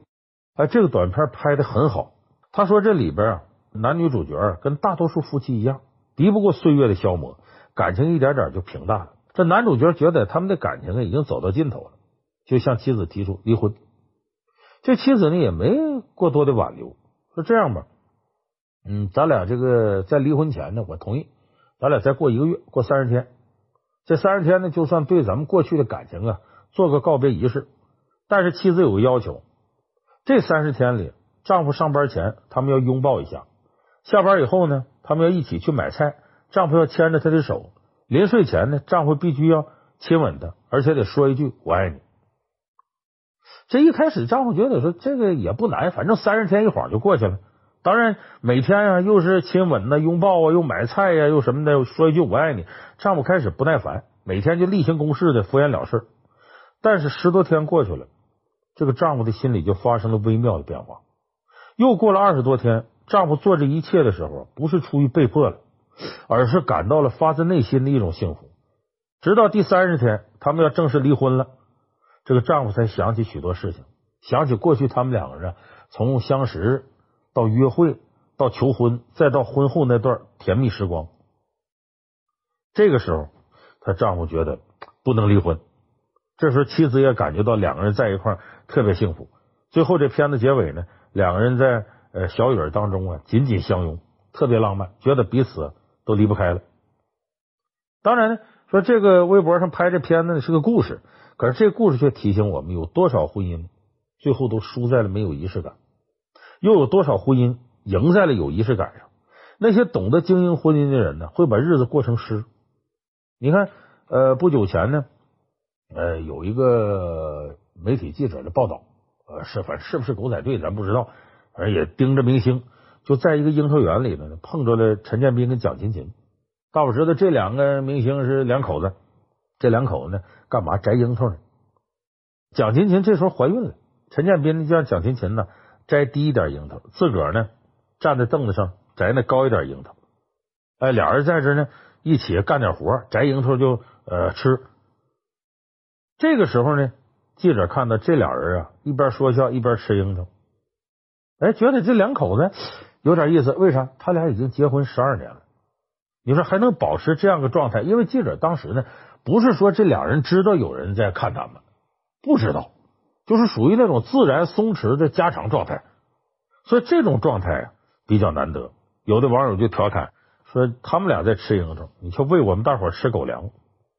哎，这个短片拍的很好。他说：“这里边啊，男女主角跟大多数夫妻一样，敌不过岁月的消磨，感情一点点就平淡了。这男主角觉得他们的感情已经走到尽头了，就向妻子提出离婚。这妻子呢也没过多的挽留，说这样吧，嗯，咱俩这个在离婚前呢，我同意，咱俩再过一个月，过三十天。这三十天呢，就算对咱们过去的感情啊做个告别仪式。但是妻子有个要求，这三十天里。”丈夫上班前，他们要拥抱一下；下班以后呢，他们要一起去买菜。丈夫要牵着她的手。临睡前呢，丈夫必须要亲吻她，而且得说一句“我爱你”。这一开始，丈夫觉得说这个也不难，反正三十天一晃就过去了。当然，每天啊又是亲吻呐、拥抱啊，又买菜呀，又什么的，说一句我爱你。丈夫开始不耐烦，每天就例行公事的敷衍了事。但是十多天过去了，这个丈夫的心里就发生了微妙的变化。又过了二十多天，丈夫做这一切的时候，不是出于被迫了，而是感到了发自内心的一种幸福。直到第三十天，他们要正式离婚了，这个丈夫才想起许多事情，想起过去他们两个人从相识。到约会，到求婚，再到婚后那段甜蜜时光，这个时候，她丈夫觉得不能离婚。这时候，妻子也感觉到两个人在一块特别幸福。最后，这片子结尾呢，两个人在呃小雨当中啊，紧紧相拥，特别浪漫，觉得彼此都离不开了。当然呢，说这个微博上拍这片子是个故事，可是这个故事却提醒我们，有多少婚姻最后都输在了没有仪式感。又有多少婚姻赢在了有仪式感上？那些懂得经营婚姻的人呢，会把日子过成诗。你看，呃，不久前呢，呃，有一个媒体记者的报道，呃，是反正是不是狗仔队咱不知道，反正也盯着明星，就在一个樱桃园里呢，碰着了陈建斌跟蒋勤勤。大伙知道这两个明星是两口子，这两口子呢，干嘛摘樱桃呢？蒋勤勤这时候怀孕了，陈建斌呢叫蒋勤勤呢。摘低一点樱桃，自个儿呢站在凳子上摘那高一点樱桃。哎，俩人在这呢一起干点活，摘樱桃就呃吃。这个时候呢，记者看到这俩人啊一边说笑一边吃樱桃，哎，觉得这两口子有点意思。为啥？他俩已经结婚十二年了，你说还能保持这样个状态？因为记者当时呢不是说这俩人知道有人在看他们，不知道。就是属于那种自然松弛的家常状态，所以这种状态啊比较难得。有的网友就调侃说，他们俩在吃樱桃，你却喂我们大伙吃狗粮。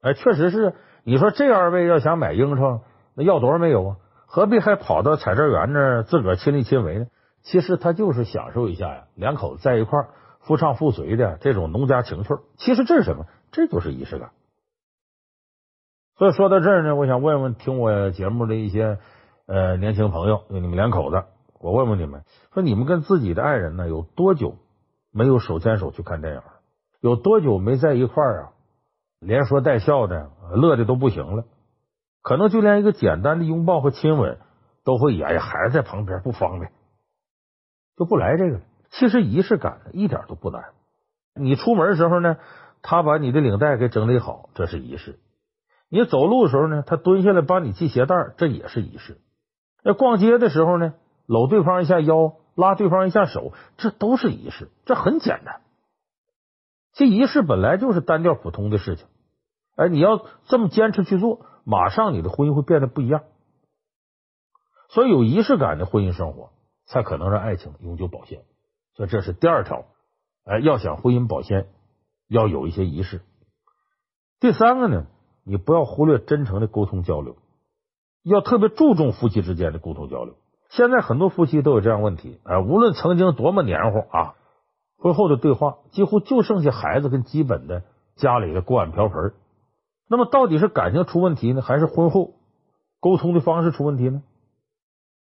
哎，确实是。你说这二位要想买樱桃，那要多少没有啊？何必还跑到采摘园那儿自个儿亲力亲为呢？其实他就是享受一下呀，两口子在一块儿夫唱妇随的这种农家情趣。其实这是什么？这就是仪式感。所以说到这儿呢，我想问问听我节目的一些。呃，年轻朋友，你们两口子，我问问你们，说你们跟自己的爱人呢，有多久没有手牵手去看电影了？有多久没在一块儿啊，连说带笑的，乐的都不行了？可能就连一个简单的拥抱和亲吻，都会哎呀，孩子在旁边不方便，就不来这个了。其实仪式感一点都不难。你出门的时候呢，他把你的领带给整理好，这是仪式。你走路的时候呢，他蹲下来帮你系鞋带，这也是仪式。那逛街的时候呢，搂对方一下腰，拉对方一下手，这都是仪式，这很简单。这仪式本来就是单调普通的事情，哎，你要这么坚持去做，马上你的婚姻会变得不一样。所以有仪式感的婚姻生活，才可能让爱情永久保鲜。所以这是第二条，哎，要想婚姻保鲜，要有一些仪式。第三个呢，你不要忽略真诚的沟通交流。要特别注重夫妻之间的沟通交流。现在很多夫妻都有这样问题，哎，无论曾经多么黏糊啊，婚后的对话几乎就剩下孩子跟基本的家里的锅碗瓢盆。那么到底是感情出问题呢，还是婚后沟通的方式出问题呢？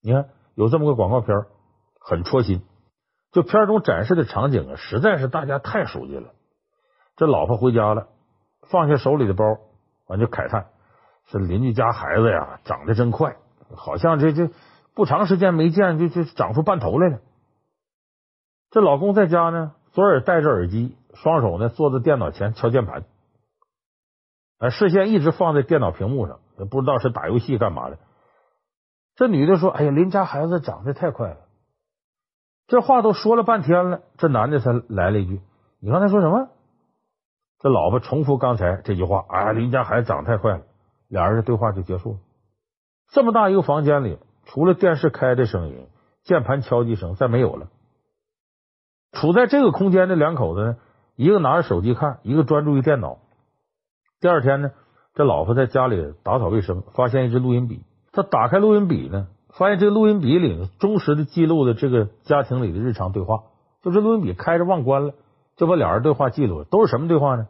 你看有这么个广告片，很戳心。就片中展示的场景啊，实在是大家太熟悉了。这老婆回家了，放下手里的包，完就慨叹。这邻居家孩子呀，长得真快，好像这这不长时间没见，就就长出半头来了。这老公在家呢，左耳戴着耳机，双手呢坐在电脑前敲键盘，哎，视线一直放在电脑屏幕上，也不知道是打游戏干嘛的。这女的说：“哎呀，邻家孩子长得太快了。”这话都说了半天了，这男的才来了一句：“你刚才说什么？”这老婆重复刚才这句话：“啊，邻家孩子长得太快了。”俩人的对话就结束了。这么大一个房间里，除了电视开的声音、键盘敲击声，再没有了。处在这个空间的两口子呢，一个拿着手机看，一个专注于电脑。第二天呢，这老婆在家里打扫卫生，发现一支录音笔。他打开录音笔呢，发现这个录音笔里忠实的记录的这个家庭里的日常对话。就这录音笔开着忘关了，就把俩人对话记录了。都是什么对话呢？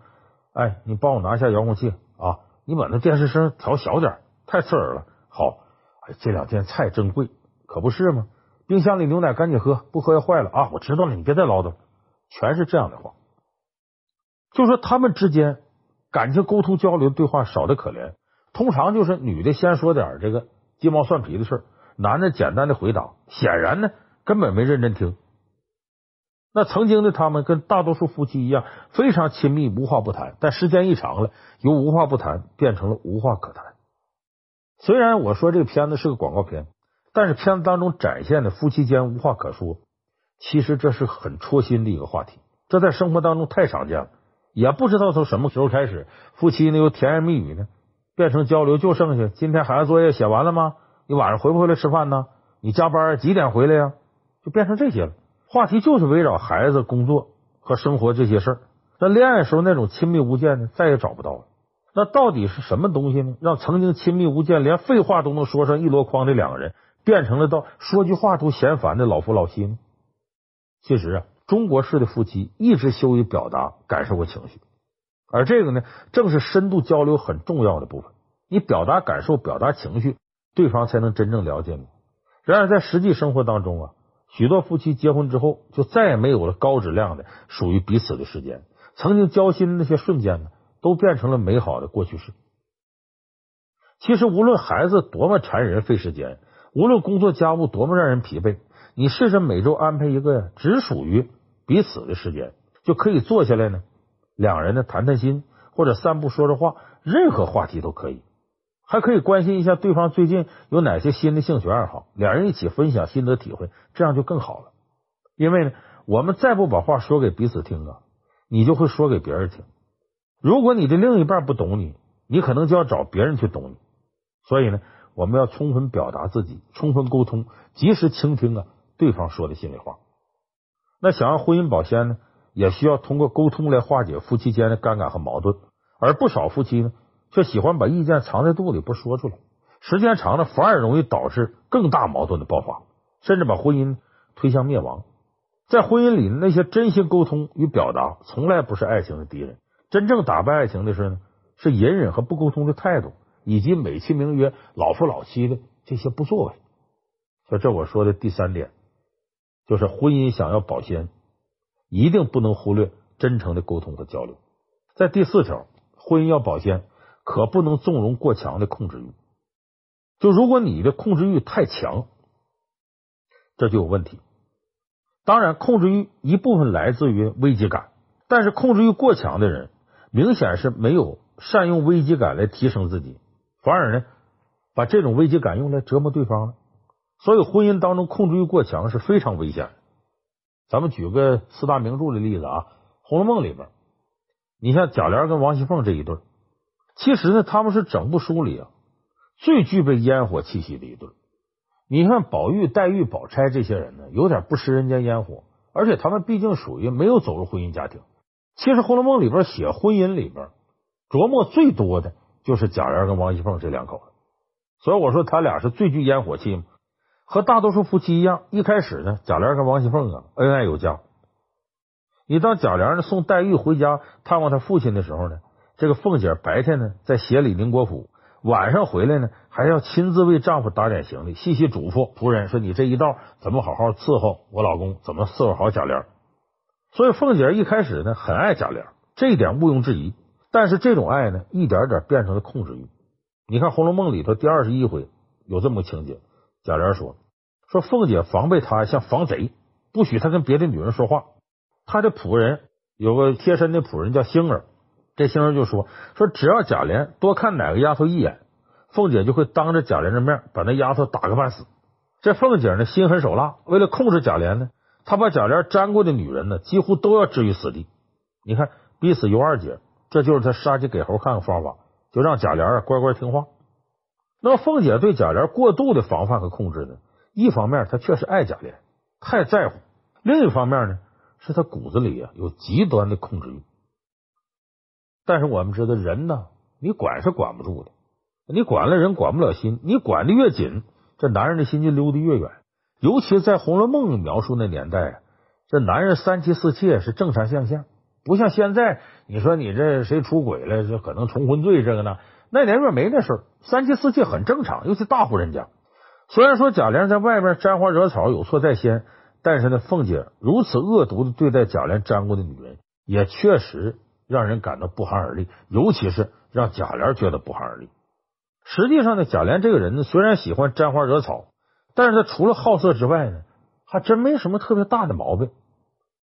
哎，你帮我拿下遥控器啊！你把那电视声调小点，太刺耳了。好，哎，这两天菜真贵，可不是吗？冰箱里牛奶赶紧喝，不喝要坏了啊！我知道了，你别再唠叨了，全是这样的话。就说他们之间感情沟通交流对话少的可怜，通常就是女的先说点这个鸡毛蒜皮的事儿，男的简单的回答，显然呢根本没认真听。那曾经的他们跟大多数夫妻一样，非常亲密，无话不谈。但时间一长了，由无话不谈变成了无话可谈。虽然我说这个片子是个广告片，但是片子当中展现的夫妻间无话可说，其实这是很戳心的一个话题。这在生活当中太常见了，也不知道从什么时候开始，夫妻呢由甜言蜜语呢变成交流，就剩下今天孩子作业写完了吗？你晚上回不回来吃饭呢？你加班几点回来呀？就变成这些了。话题就是围绕孩子、工作和生活这些事儿。那恋爱时候那种亲密无间呢，再也找不到了。那到底是什么东西呢？让曾经亲密无间、连废话都能说上一箩筐的两个人，变成了到说句话都嫌烦的老夫老妻呢？其实啊，中国式的夫妻一直羞于表达感受和情绪，而这个呢，正是深度交流很重要的部分。你表达感受、表达情绪，对方才能真正了解你。然而在实际生活当中啊。许多夫妻结婚之后，就再也没有了高质量的属于彼此的时间。曾经交心的那些瞬间呢，都变成了美好的过去式。其实，无论孩子多么缠人费时间，无论工作家务多么让人疲惫，你试着每周安排一个只属于彼此的时间，就可以坐下来呢，两人呢谈谈心，或者散步说说话，任何话题都可以。还可以关心一下对方最近有哪些新的兴趣爱好，两人一起分享心得体会，这样就更好了。因为呢，我们再不把话说给彼此听啊，你就会说给别人听。如果你的另一半不懂你，你可能就要找别人去懂你。所以呢，我们要充分表达自己，充分沟通，及时倾听啊对方说的心里话。那想要婚姻保鲜呢，也需要通过沟通来化解夫妻间的尴尬和矛盾。而不少夫妻呢，却喜欢把意见藏在肚里不说出来，时间长了反而容易导致更大矛盾的爆发，甚至把婚姻推向灭亡。在婚姻里，那些真心沟通与表达从来不是爱情的敌人，真正打败爱情的是呢，是隐忍和不沟通的态度，以及美其名曰老夫老妻的这些不作为。所以，这我说的第三点，就是婚姻想要保鲜，一定不能忽略真诚的沟通和交流。在第四条，婚姻要保鲜。可不能纵容过强的控制欲。就如果你的控制欲太强，这就有问题。当然，控制欲一部分来自于危机感，但是控制欲过强的人，明显是没有善用危机感来提升自己，反而呢，把这种危机感用来折磨对方了。所以，婚姻当中控制欲过强是非常危险的。咱们举个四大名著的例子啊，《红楼梦》里边，你像贾琏跟王熙凤这一对。其实呢，他们是整部书里啊最具备烟火气息的一对。你看宝玉、黛玉、宝钗这些人呢，有点不食人间烟火，而且他们毕竟属于没有走入婚姻家庭。其实《红楼梦》里边写婚姻里边琢磨最多的就是贾琏跟王熙凤这两口子，所以我说他俩是最具烟火气嘛。和大多数夫妻一样，一开始呢，贾琏跟王熙凤啊恩爱有加。你当贾琏呢送黛玉回家探望他父亲的时候呢，这个凤姐白天呢在协理宁国府，晚上回来呢还要亲自为丈夫打点行李，细细嘱咐仆人说：“你这一道怎么好好伺候我老公，怎么伺候好贾琏。”所以凤姐一开始呢很爱贾琏，这一点毋庸置疑。但是这种爱呢一点点变成了控制欲。你看《红楼梦》里头第二十一回有这么个情节，贾琏说：“说凤姐防备他像防贼，不许他跟别的女人说话。他的仆人有个贴身的仆人叫星儿。”这星儿就说：“说只要贾琏多看哪个丫头一眼，凤姐就会当着贾琏的面把那丫头打个半死。这凤姐呢心狠手辣，为了控制贾琏呢，她把贾琏沾过的女人呢几乎都要置于死地。你看，逼死尤二姐，这就是她杀鸡给猴看的方法，就让贾琏啊乖乖听话。那么凤姐对贾琏过度的防范和控制呢，一方面他确实爱贾琏，太在乎；另一方面呢，是他骨子里啊有极端的控制欲。”但是我们知道，人呢，你管是管不住的，你管了人管不了心，你管的越紧，这男人的心就溜得越远。尤其在《红楼梦》描述那年代，这男人三妻四妾是正常现象，不像现在，你说你这谁出轨了，这可能重婚罪这个呢？那年月没那事儿，三妻四妾很正常，尤其大户人家。虽然说贾琏在外面沾花惹草有错在先，但是呢，凤姐如此恶毒的对待贾琏沾过的女人，也确实让人感到不寒而栗，尤其是让贾琏觉得不寒而栗。实际上呢，贾琏这个人呢，虽然喜欢沾花惹草，但是他除了好色之外呢，还真没什么特别大的毛病。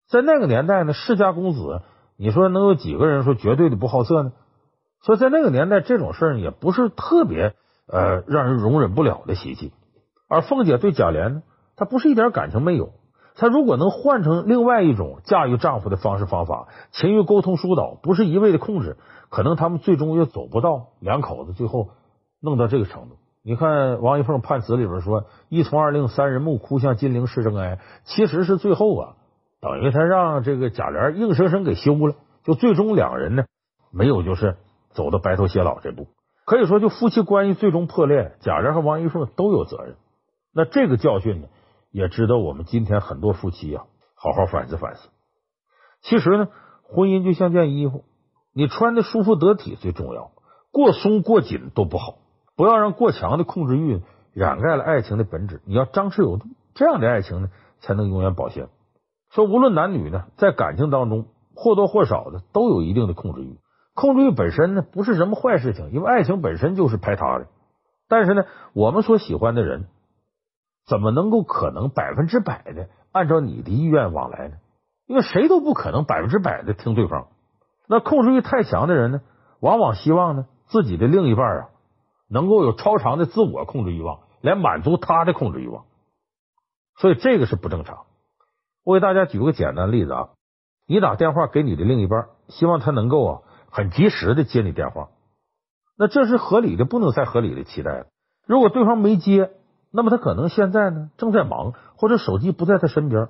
在那个年代呢，世家公子，你说能有几个人说绝对的不好色呢？所以在那个年代，这种事儿也不是特别呃让人容忍不了的袭击。而凤姐对贾琏呢，她不是一点感情没有。她如果能换成另外一种驾驭丈夫的方式方法，勤于沟通疏导，不是一味的控制，可能他们最终也走不到两口子最后弄到这个程度。你看王熙凤判词里边说“一从二令三人木，哭向金陵事正哀”，其实是最后啊，等于他让这个贾琏硬生生给休了，就最终两人呢没有就是走到白头偕老这步。可以说，就夫妻关系最终破裂，贾玲和王一凤都有责任。那这个教训呢，也值得我们今天很多夫妻啊好好反思反思。其实呢，婚姻就像件衣服，你穿的舒服得体最重要，过松过紧都不好。不要让过强的控制欲掩盖了爱情的本质。你要张弛有度，这样的爱情呢，才能永远保鲜。说无论男女呢，在感情当中或多或少的都有一定的控制欲。控制欲本身呢，不是什么坏事情，因为爱情本身就是排他的。但是呢，我们所喜欢的人，怎么能够可能百分之百的按照你的意愿往来呢？因为谁都不可能百分之百的听对方。那控制欲太强的人呢，往往希望呢，自己的另一半啊。能够有超长的自我控制欲望，来满足他的控制欲望，所以这个是不正常。我给大家举个简单例子啊，你打电话给你的另一半，希望他能够啊很及时的接你电话，那这是合理的，不能再合理的期待了。如果对方没接，那么他可能现在呢正在忙，或者手机不在他身边。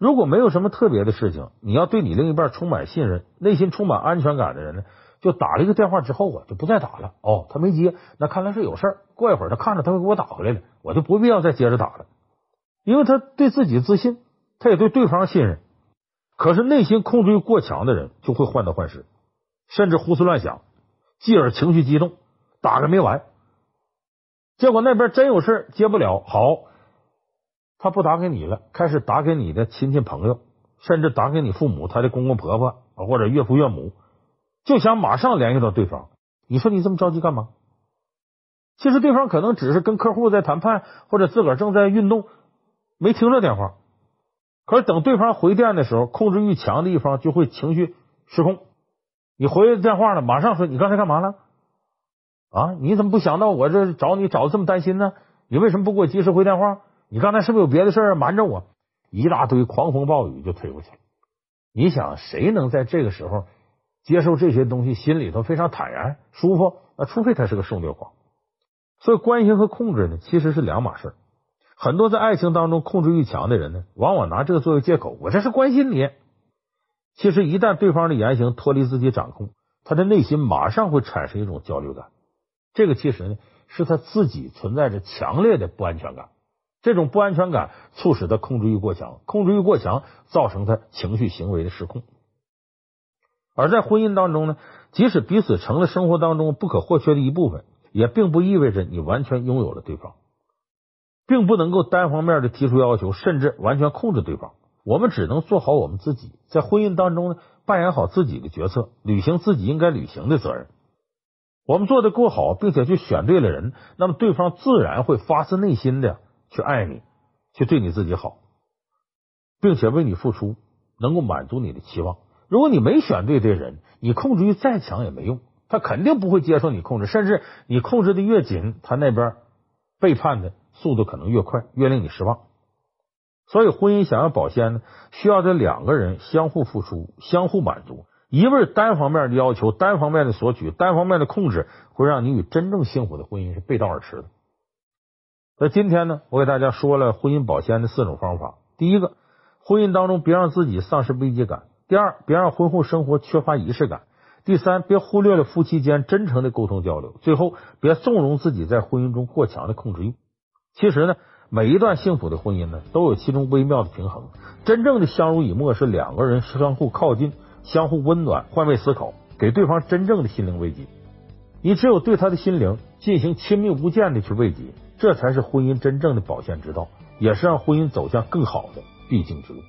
如果没有什么特别的事情，你要对你另一半充满信任，内心充满安全感的人呢，就打了一个电话之后啊，就不再打了。哦，他没接，那看来是有事儿。过一会儿他看着他会给我打回来了，我就不必要再接着打了。因为他对自己自信，他也对对方信任。可是内心控制欲过强的人就会患得患失，甚至胡思乱想，继而情绪激动，打个没完。结果那边真有事接不了，好，他不打给你了，开始打给你的亲戚朋友，甚至打给你父母，他的公公婆婆或者岳父岳母。就想马上联系到对方，你说你这么着急干嘛？其实对方可能只是跟客户在谈判，或者自个儿正在运动，没听着电话。可是等对方回电的时候，控制欲强的一方就会情绪失控。你回电话了，马上说你刚才干嘛了？啊，你怎么不想到我这找你找的这么担心呢？你为什么不给我及时回电话？你刚才是不是有别的事儿瞒着我？一大堆狂风暴雨就推过去了。你想谁能在这个时候？接受这些东西，心里头非常坦然舒服。那除非他是个受虐狂，所以关心和控制呢，其实是两码事。很多在爱情当中控制欲强的人呢，往往拿这个作为借口，我这是关心你。其实一旦对方的言行脱离自己掌控，他的内心马上会产生一种焦虑感。这个其实呢，是他自己存在着强烈的不安全感。这种不安全感促使他控制欲过强，控制欲过强造成他情绪行为的失控。而在婚姻当中呢，即使彼此成了生活当中不可或缺的一部分，也并不意味着你完全拥有了对方，并不能够单方面的提出要求，甚至完全控制对方。我们只能做好我们自己，在婚姻当中呢，扮演好自己的角色，履行自己应该履行的责任。我们做的够好，并且去选对了人，那么对方自然会发自内心的去爱你，去对你自己好，并且为你付出，能够满足你的期望。如果你没选对这人，你控制欲再强也没用，他肯定不会接受你控制，甚至你控制的越紧，他那边背叛的速度可能越快，越令你失望。所以，婚姻想要保鲜呢，需要这两个人相互付出、相互满足。一味单方面的要求、单方面的索取、单方面的控制，会让你与真正幸福的婚姻是背道而驰的。那今天呢，我给大家说了婚姻保鲜的四种方法。第一个，婚姻当中别让自己丧失危机感。第二，别让婚后生活缺乏仪式感；第三，别忽略了夫妻间真诚的沟通交流；最后，别纵容自己在婚姻中过强的控制欲。其实呢，每一段幸福的婚姻呢，都有其中微妙的平衡。真正的相濡以沫是两个人相互靠近、相互温暖、换位思考，给对方真正的心灵慰藉。你只有对他的心灵进行亲密无间的去慰藉，这才是婚姻真正的保鲜之道，也是让婚姻走向更好的必经之路。